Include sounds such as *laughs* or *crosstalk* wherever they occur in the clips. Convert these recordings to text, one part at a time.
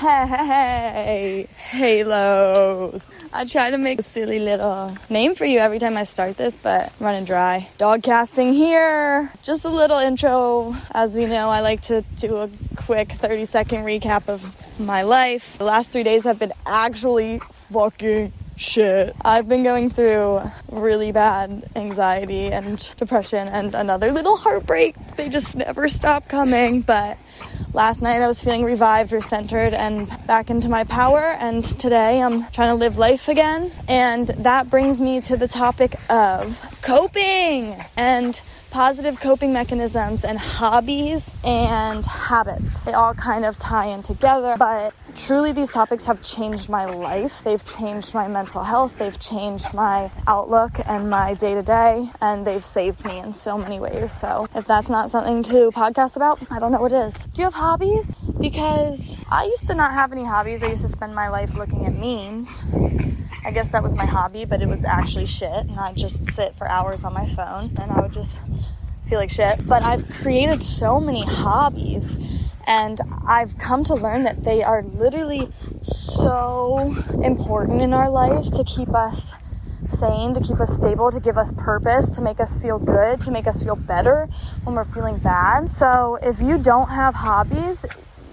Hey, halos. I try to make a silly little name for you every time I start this, but running dry. Dog casting here. Just a little intro. As we know, I like to do a quick 30 second recap of my life. The last three days have been actually fucking shit. I've been going through really bad anxiety and depression and another little heartbreak. They just never stop coming, but last night I was feeling revived, recentered, and back into my power. And today I'm trying to live life again. And that brings me to the topic of coping and positive coping mechanisms and hobbies and habits. They all kind of tie in together, but truly these topics have changed my life. They've changed my mental health, they've changed my outlook and my day to day, and they've saved me in so many ways. So if that's not something to podcast about, I don't know what is. Do you have hobbies? Because I used to not have any hobbies. I used to spend my life looking at memes. I guess that was my hobby, but it was actually shit. And I'd just sit for hours on my phone and I would just feel like shit. But I've created so many hobbies and I've come to learn that they are literally so important in our life to keep us sane, to keep us stable, to give us purpose, to make us feel good, to make us feel better when we're feeling bad. So if you don't have hobbies,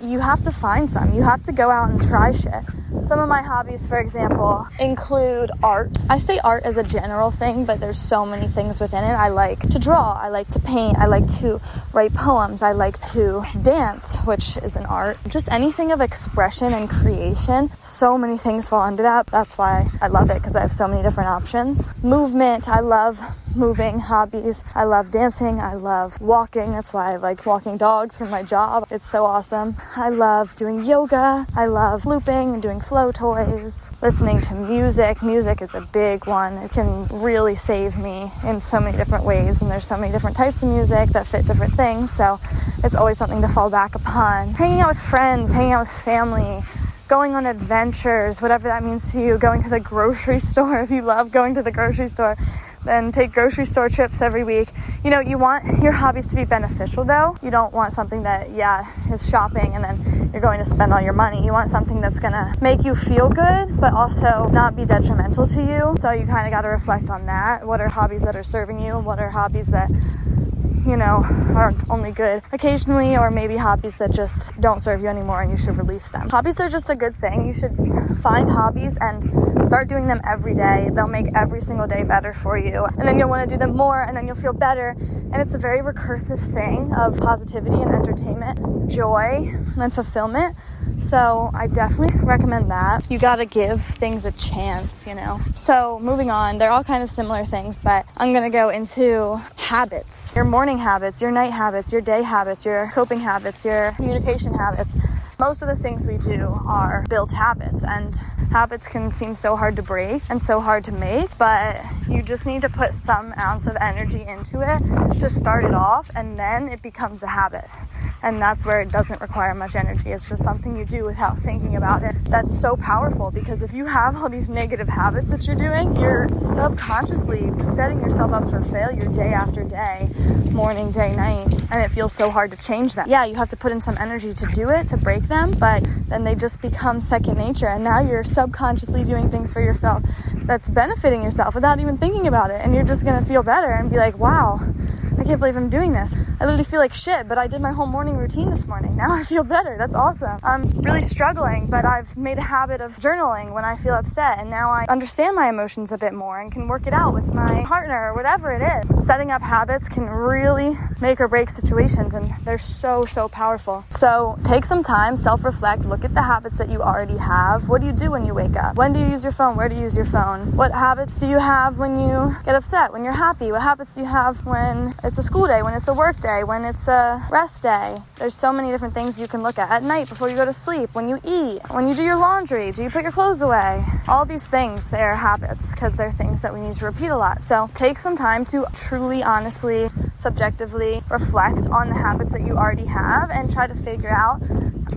you have to find some. You have to go out and try shit. Some of my hobbies, for example, include art. I say art as a general thing, but there's so many things within it. I like to draw, I like to paint, I like to write poems, I like to dance, which is an art. Just anything of expression and creation. So many things fall under that. That's why I love it because I have so many different options. Movement, I love moving hobbies. I love dancing. I love walking. That's why I like walking dogs for my job. It's so awesome. I love doing yoga. I love looping and doing flow toys. Listening to music. Music is a big one. It can really save me in so many different ways. And there's so many different types of music that fit different things. So it's always something to fall back upon. Hanging out with friends, hanging out with family going on adventures, whatever that means to you, going to the grocery *laughs* store if you love going to the grocery store, then take grocery store trips every week. You know, you want your hobbies to be beneficial though. You don't want something that, yeah, is shopping and then you're going to spend all your money. You want something that's gonna make you feel good, but also not be detrimental to you. So you kind of got to reflect on that. What are hobbies that are serving you? and What are hobbies that you know, are only good occasionally, or maybe hobbies that just don't serve you anymore and you should release them. Hobbies are just a good thing. You should find hobbies and start doing them every day. They'll make every single day better for you. And then you'll want to do them more, and then you'll feel better. And it's a very recursive thing of positivity and entertainment, joy and fulfillment. So I definitely recommend that. You gotta give things a chance, you know. So moving on, they're all kind of similar things, but I'm gonna go into habits. Your morning habits, your night habits, your day habits, your coping habits, your communication habits. Most of the things we do are built habits and habits can seem so hard to break and so hard to make, but you just need to put some ounce of energy into it to start it off and then it becomes a habit and that's where it doesn't require much energy. It's just something you do without thinking about it. That's so powerful because if you have all these negative habits that you're doing, you're subconsciously setting yourself up for failure day after day, morning, day, night, and it feels so hard to change that. Yeah, you have to put in some energy to do it, to break them, but then they just become second nature, and now you're subconsciously doing things for yourself that's benefiting yourself without even thinking about it, and you're just gonna feel better and be like, wow I can't believe I'm doing this. I literally feel like shit, but I did my whole morning routine this morning. *laughs* Now I feel better. That's awesome. I'm really struggling, but I've made a habit of journaling when I feel upset, and now I understand my emotions a bit more and can work it out with my partner or whatever it is. Setting up habits can really make or break situations, and they're so, so powerful. So take some time, self reflect, look at the habits that you already have. What do you do when you wake up? When do you use your phone? Where do you use your phone? What habits do you have when you get upset? When you're happy? What habits do you have when it's a school day, when it's a work day, when it's a rest day. There's so many different things you can look at at night before you go to sleep, when you eat, when you do your laundry, do you put your clothes away? All these things, they're habits because they're things that we need to repeat a lot. So take some time to truly, honestly, subjectively reflect on the habits that you already have and try to figure out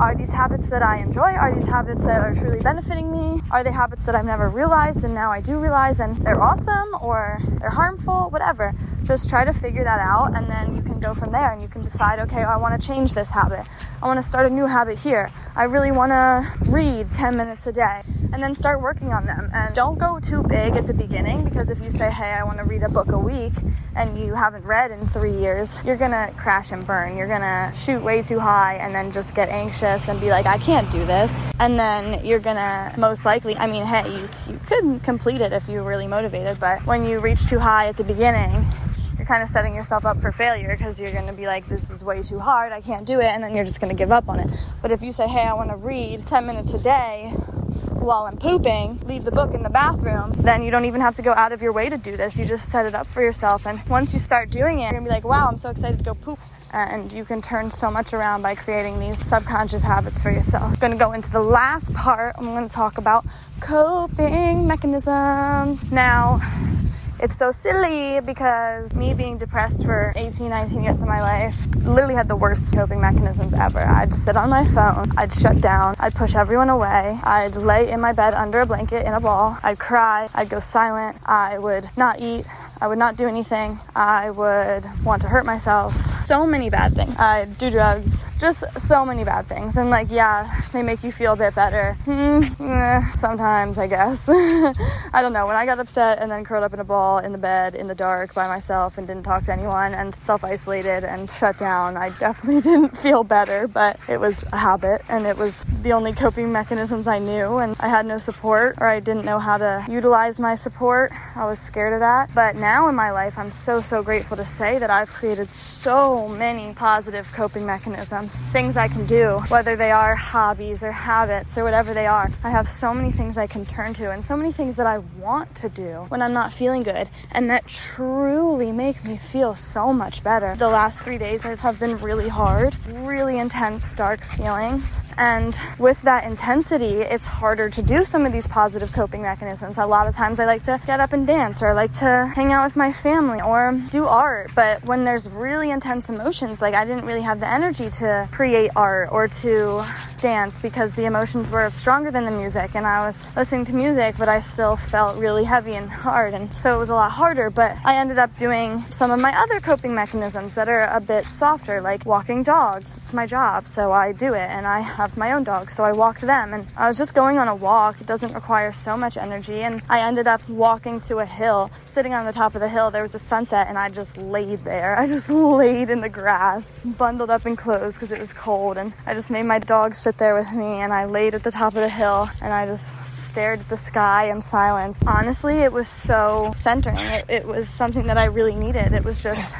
are these habits that I enjoy? Are these habits that are truly benefiting me? Are they habits that I've never realized and now I do realize and they're awesome or they're harmful? Whatever just try to figure that out and then you can go from there and you can decide okay i want to change this habit. I want to start a new habit here. I really want to read 10 minutes a day and then start working on them. And don't go too big at the beginning because if you say hey i want to read a book a week and you haven't read in three years you're gonna crash and burn. You're gonna shoot way too high and then just get anxious and be like i can't do this. And then you're gonna most likely i mean hey you, you could complete it if you're really motivated but when you reach too high at the beginning kind of setting yourself up for failure because you're going to be like, this is way too hard, I can't do it, and then you're just going to give up on it. But if you say, hey, I want to read 10 minutes a day while I'm pooping, leave the book in the bathroom, then you don't even have to go out of your way to do this. You just set it up for yourself. And once you start doing it, you're going to be like, wow, I'm so excited to go poop and you can turn so much around by creating these subconscious habits for yourself. I'm going to go into the last part. I'm going to talk about coping mechanisms. Now, it's so silly because me being depressed for 18, 19 years of my life literally had the worst coping mechanisms ever. I'd sit on my phone, I'd shut down, I'd push everyone away, I'd lay in my bed under a blanket in a ball, I'd cry, I'd go silent, I would not eat, I would not do anything. I would want to hurt myself. So many bad things. I'd do drugs. Just so many bad things. And like, yeah, they make you feel a bit better. Mm, eh, sometimes, I guess. *laughs* I don't know. When I got upset and then curled up in a ball in the bed in the dark by myself and didn't talk to anyone and self isolated and shut down, I definitely *laughs* didn't feel better. But it was a habit and it was the only coping mechanisms I knew. And I had no support or I didn't know how to utilize my support. I was scared of that. But now now in my life, I'm so, so grateful to say that I've created so many positive coping mechanisms, things I can do, whether they are hobbies or habits or whatever they are. I have so many things I can turn to and so many things that I want to do when I'm not feeling good and that truly make me feel so much better. The last three days have been really hard, really intense, dark feelings. And with that intensity, it's harder to do some of these positive coping mechanisms. A lot of times I like to get up and dance or I like to hang out out with my family or do art. But when there's really intense emotions, like I didn't really have the energy to create art or to dance because the emotions were stronger than the music. And I was listening to music, but I still felt really heavy and hard. And so it was a lot harder. But I ended up doing some of my other coping mechanisms that are a bit softer, like walking dogs. It's my job, so I do it. And I have my own dogs, so I walked them. And I was just going on a walk. It doesn't require so much energy. And I ended up walking to a hill, sitting on the top top of the hill, there was a sunset, and I just laid there. I just *laughs* laid in the grass, bundled up in clothes because it was cold, and I just made my dog sit there with me, and I laid at the top of the hill, and I just stared at the sky in silence. Honestly, it was so centering. It, it was something that I really needed. It was just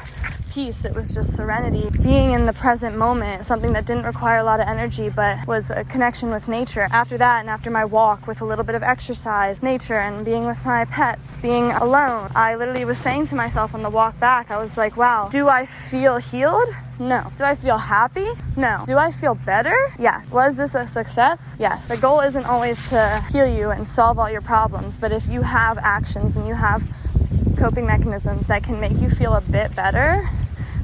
peace. It was just serenity. Being in the present moment, something that didn't require a lot of energy, but was a connection with nature. After that, and after my walk with a little bit of exercise, nature, and being with my pets, being alone, I literally was saying to myself on the walk back, I was like, wow, do I feel healed? No. Do I feel happy? No. Do I feel better? Yeah. Was this a success? Yes. The goal isn't always to heal you and solve all your problems, but if you have actions and you have coping mechanisms that can make you feel a bit better,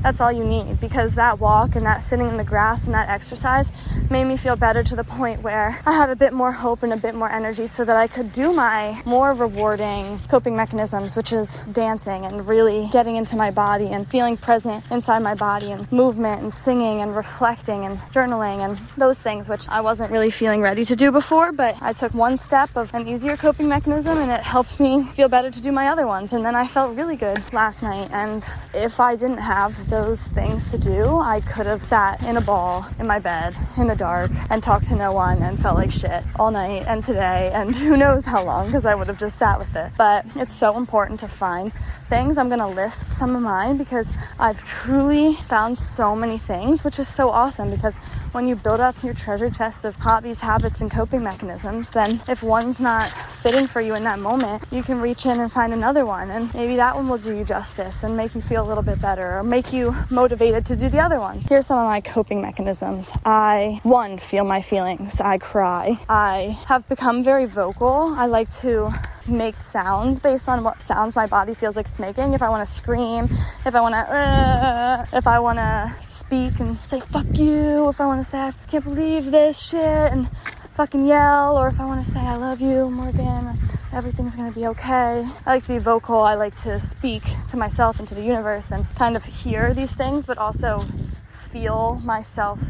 that's all you need because that walk and that sitting in the grass and that exercise made me feel better to the point where I had a bit more hope and a bit more energy so that I could do my more rewarding coping mechanisms, which is dancing and really getting into my body and feeling present inside my body and movement and singing and reflecting and journaling and those things, which I wasn't really feeling ready to do before. But I took one step of an easier coping mechanism and it helped me feel better to do my other ones. And then I felt really good last night. And if I didn't have those things to do, I could have sat in a ball in my bed in the dark and talked to no one and felt like shit all night and today and *laughs* who knows how long because I would have just sat with it. But it's so important to find things. I'm going to list some of mine because I've truly found so many things, which is so awesome because when you build up your treasure chest of hobbies, habits, and coping mechanisms, then if one's not fitting for you in that moment, you can reach in and find another one. And maybe that one will do you justice and make you feel a little bit better or make you motivated to do the other ones. Here's some of my coping mechanisms. I, one, feel my feelings. I cry. I have become very vocal. I like to make sounds based on what sounds my body feels like it's making. If I want to scream, if I want to, uh, if I want to speak and say fuck you, if I want to say I can't believe this shit and fucking yell, or if I want to say I love you, Morgan, everything's gonna be okay. I like to be vocal. I like to speak to myself and to the universe and kind of hear these things, but also feel myself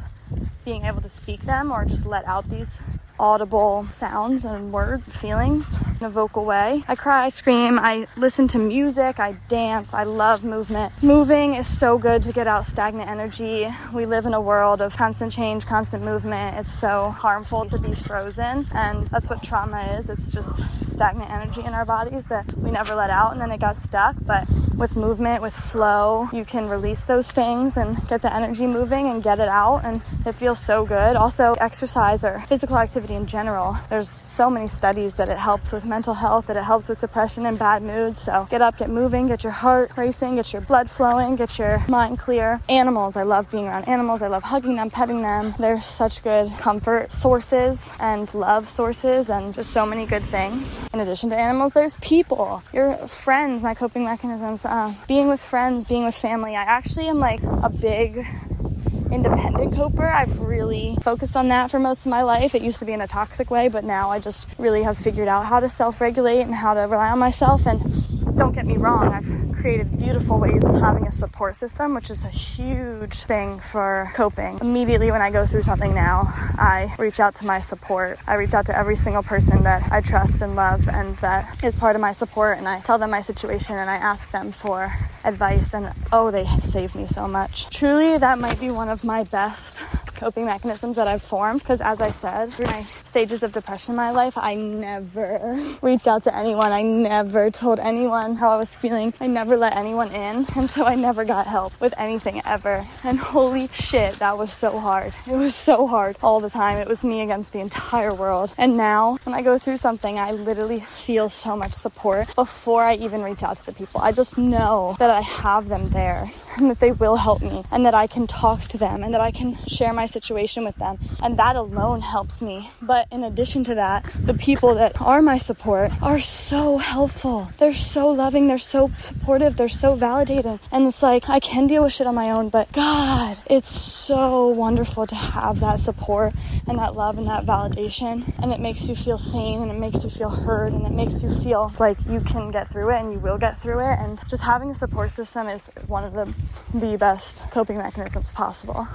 being able to speak them or just let out these audible sounds and words, feelings in a vocal way. I cry, I scream, I listen to music, I dance, I love movement. Moving is so good to get out stagnant energy. We live in a world of constant change, constant movement. It's so harmful to be frozen, and that's what trauma is. It's just stagnant energy in our bodies that we never let out and then it got stuck. But with movement, with flow, you can release those things and get the energy moving and get it out, and it feels so good. Also, exercise or physical activity in general. There's so many studies that it helps with mental health, that it helps with depression and bad moods. So get up, get moving, get your heart racing, get your blood flowing, get your mind clear. Animals, I love being around animals. I love hugging them, petting them. They're such good comfort sources and love sources and just so many good things. In addition to animals, there's people, your friends, my coping mechanisms, uh, being with friends, being with family. I actually am like a big independent coper. I've really focused on that for most of my life. It used to be in a toxic way, but now I just really have figured out how to self regulate and how to rely on myself. And don't get me wrong, I've created beautiful ways of having a support system, which is a huge thing for coping. Immediately when I go through something now, I reach out to my support. I reach out to every single person that I trust and love and that is part of my support, and I tell them my situation and I ask them for advice. And oh, they save me so much. Truly, that might be one of my best coping mechanisms that I've formed because as I said, through my stages of depression in my life, I never *laughs* reached out to anyone. I never told anyone how I was feeling. I never let anyone in. *laughs* And so I never got help with anything ever. And holy shit, that was so hard. It was so hard all the time. It was me against the entire world. And now when I go through something, I literally feel so much support before I even reach out to the people. I just know that I have them there and that they will help me and that I can talk to them and that I can share my situation with them. And that alone helps me. But in addition to that, the people that are my support are so helpful. They're so loving, they're so supportive, they're so validating. And it's like, I can deal with shit on my own, but God, it's so wonderful to have that support and that love and that validation. And it makes you feel sane and it makes you feel heard and it makes you feel like you can get through it and you will get through it. And just having a support system is one of the, the best coping mechanisms possible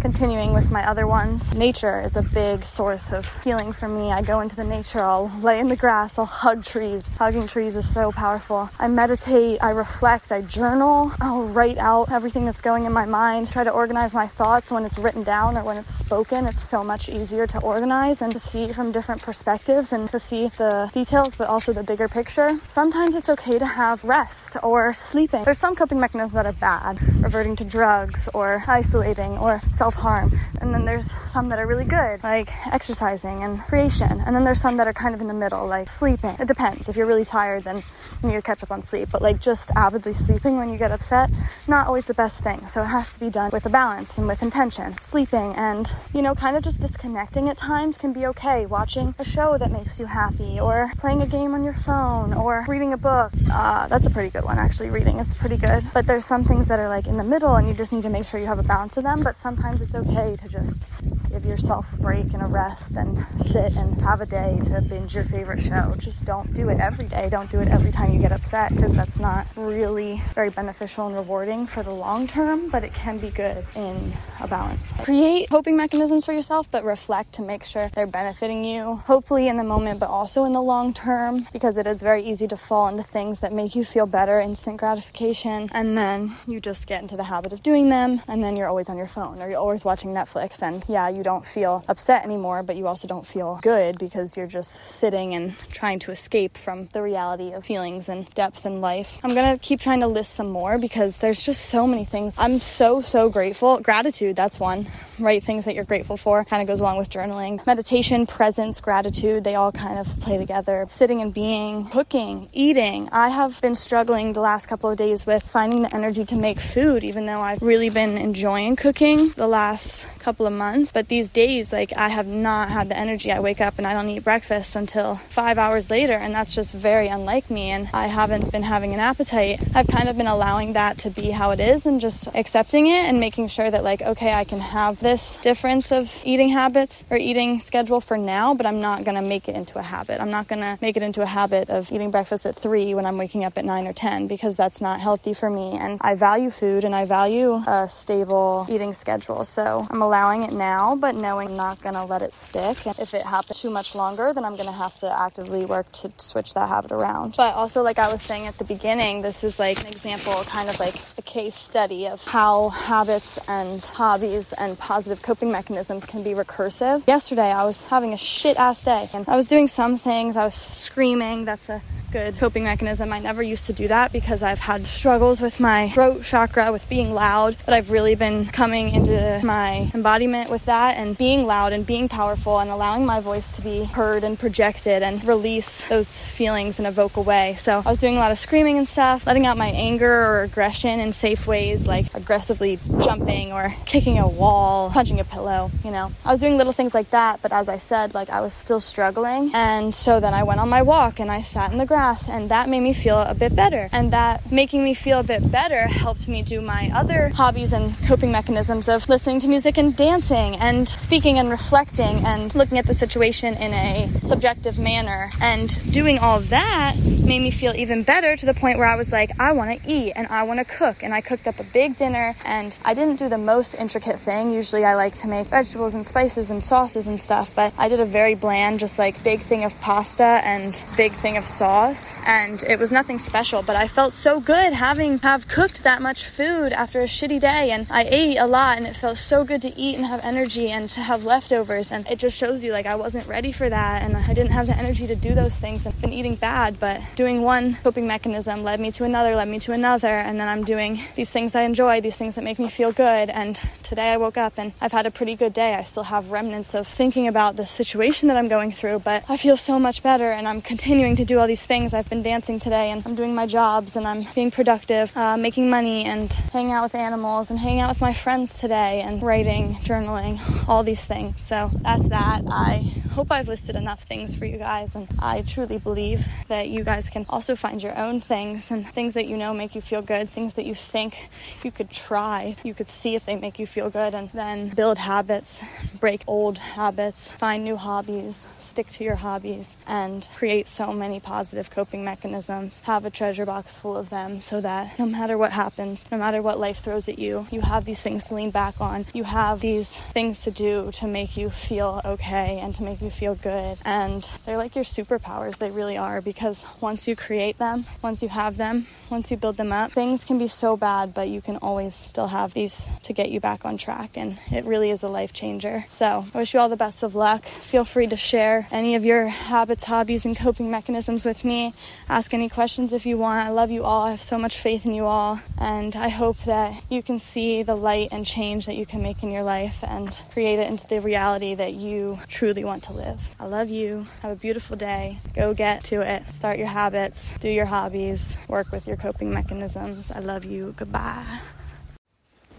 continuing with my other ones, nature is a big source of healing for me. I go into the nature, I'll lay in the grass, I'll hug trees. Hugging trees is so powerful. I meditate, I reflect, I journal, I'll write out everything that's going in my mind, try to organize my thoughts when it's written down or when it's spoken. It's so much easier to organize and to see from different perspectives and to see the details, but also the bigger picture. Sometimes it's okay to have rest or sleeping. There's some coping mechanisms that are bad, reverting to drugs or isolating or self harm. And then there's some that are really good, like exercising and creation. And then there's some that are kind of in the middle, like sleeping. It depends. If you're really tired, then you need to catch up on sleep. But like just avidly sleeping when you get upset, not always the best thing. So it has to be done with a balance and with intention. Sleeping and, you know, kind of just disconnecting at times can be okay. Watching a show that makes you happy, or playing a game on your phone, or reading a book. Uh, that's a pretty good one, actually. Reading is pretty good. But there's some things that are like in the middle, and you just need to make sure you have a balance of them. But sometimes it's okay to just give yourself a break and a rest and sit and have a day to binge your favorite show. Just don't do it every day. Don't do it every time you get upset because that's not really very beneficial and rewarding for the long term, but it can be good in a balance. Create coping mechanisms for yourself, but reflect to make sure they're benefiting you, hopefully in the moment, but also in the long term, because it is very easy to fall into things that make you feel better, instant gratification, and then you just get into the habit of doing them, and then you're always on your phone or you're always watching Netflix. And yeah, you don't feel upset anymore, but you also don't feel good because you're just sitting and trying to escape from the reality of feelings and depth in life. I'm gonna keep trying to list some more because there's just so many things. I'm so, so grateful. Gratitude, that's one. Write things that you're grateful for kind of goes along with journaling. Meditation, presence, gratitude, they all kind of play together. Sitting and being, cooking, eating. I have been struggling the last couple of days with finding the energy to make food, even though I've really been enjoying cooking the last couple of months. But these days, like, I have not had the energy. I wake up and I don't eat breakfast until five hours later, and that's just very unlike me. And I haven't been having an appetite. I've kind of been allowing that to be how it is and just accepting it and making sure that, like, okay, I can have this difference of eating habits or eating schedule for now, but I'm not going to make it into a habit. I'm not going to make it into a habit of eating breakfast at 3 when I'm waking up at 9 or 10 because that's not healthy for me. And I value food and I value a stable eating schedule. So I'm allowing it now, but knowing I'm not going to let it stick. And if it happens too much longer, then I'm going to have to actively work to switch that habit around. But also, like I was saying at the beginning, this is like an example, kind of like a case study of how habits and hobbies and positive coping mechanisms can be recursive. Yesterday, I was having a shit ass day and I was doing some things, I was screaming. That's a good coping mechanism. I never used to do that because I've had struggles with my throat chakra, with being loud, but I've really been coming into my embodiment with that and being loud and being powerful and allowing my voice to be heard and projected and release those feelings in a vocal way. So I was doing a lot of screaming and stuff, letting out my anger or aggression in safe ways, like aggressively jumping or kicking a wall, punching a pillow, you know. I was doing little things like that, but as I said, like I was still struggling. And so then I went on my walk and I sat in the ground grass, and that made me feel a bit better. And that making me feel a bit better helped me do my other hobbies and coping mechanisms of listening to music and dancing and speaking and reflecting and looking at the situation in a subjective manner. And doing all that made me feel even better to the point where I was like, I want to eat and I want to cook. And I cooked up a big dinner and I didn't do the most intricate thing. Usually I like to make vegetables and spices and sauces and stuff, but I did a very bland, just like big thing of pasta and big thing of sauce and it was nothing special, but I felt so good having have cooked that much food after a shitty day and I ate a lot and it felt so good to eat and have energy and to have leftovers and it just shows you like I wasn't ready for that and I didn't have the energy to do those things and been eating bad, but doing one coping mechanism led me to another, led me to another and then I'm doing these things I enjoy, these things that make me feel good and today I woke up and I've had a pretty good day. I still have remnants of thinking about the situation that I'm going through, but I feel so much better and I'm continuing to do all these things things. I've been dancing today and I'm doing my jobs and I'm being productive, uh, making money and hanging out with animals and hanging out with my friends today and writing, journaling, all these things. So that's that. I hope I've listed enough things for you guys and I truly believe that you guys can also find your own things and things that you know make you feel good, things that you think you could try, you could see if they make you feel good and then build habits, break old habits, find new hobbies, stick to your hobbies and create so many positive coping mechanisms, have a treasure box full of them so that no matter what happens, no matter what life throws at you, you have these things to lean back on. You have these things to do to make you feel okay and to make you feel good. And they're like your superpowers. They really are because once you create them, once you have them, once you build them up, things can be so bad, but you can always still have these to get you back on track. And it really is a life changer. So I wish you all the best of luck. Feel free to share any of your habits, hobbies, and coping mechanisms with me. Ask any questions if you want. I love you all. I have so much faith in you all. And I hope that you can see the light and change that you can make in your life and create it into the reality that you truly want to live. I love you. Have a beautiful day. Go get to it. Start your habits, do your hobbies, work with your coping mechanisms. I love you. Goodbye.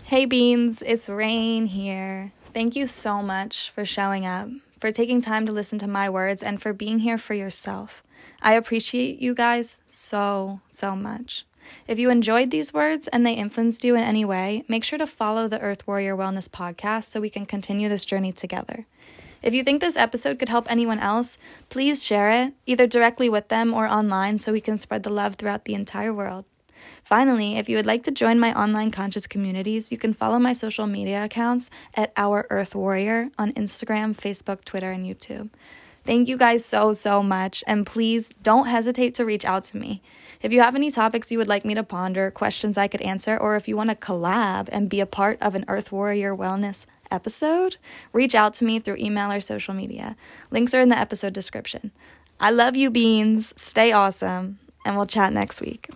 Hey Beans, it's Rain here. Thank you so much for showing up, for taking time to listen to my words, and for being here for yourself. I appreciate you guys so, so much. If you enjoyed these words and they influenced you in any way, make sure to follow the Earth Warrior Wellness podcast so we can continue this journey together. If you think this episode could help anyone else, please share it, either directly with them or online, so we can spread the love throughout the entire world. Finally, if you would like to join my online conscious communities, you can follow my social media accounts at Our Earth Warrior on Instagram, Facebook, Twitter, and YouTube. Thank you guys so, so much. And please don't hesitate to reach out to me. If you have any topics you would like me to ponder, questions I could answer, or if you want to collab and be a part of an Earth Warrior Wellness episode, reach out to me through email or social media. Links are in the episode description. I love you, Beans. Stay awesome, and we'll chat next week.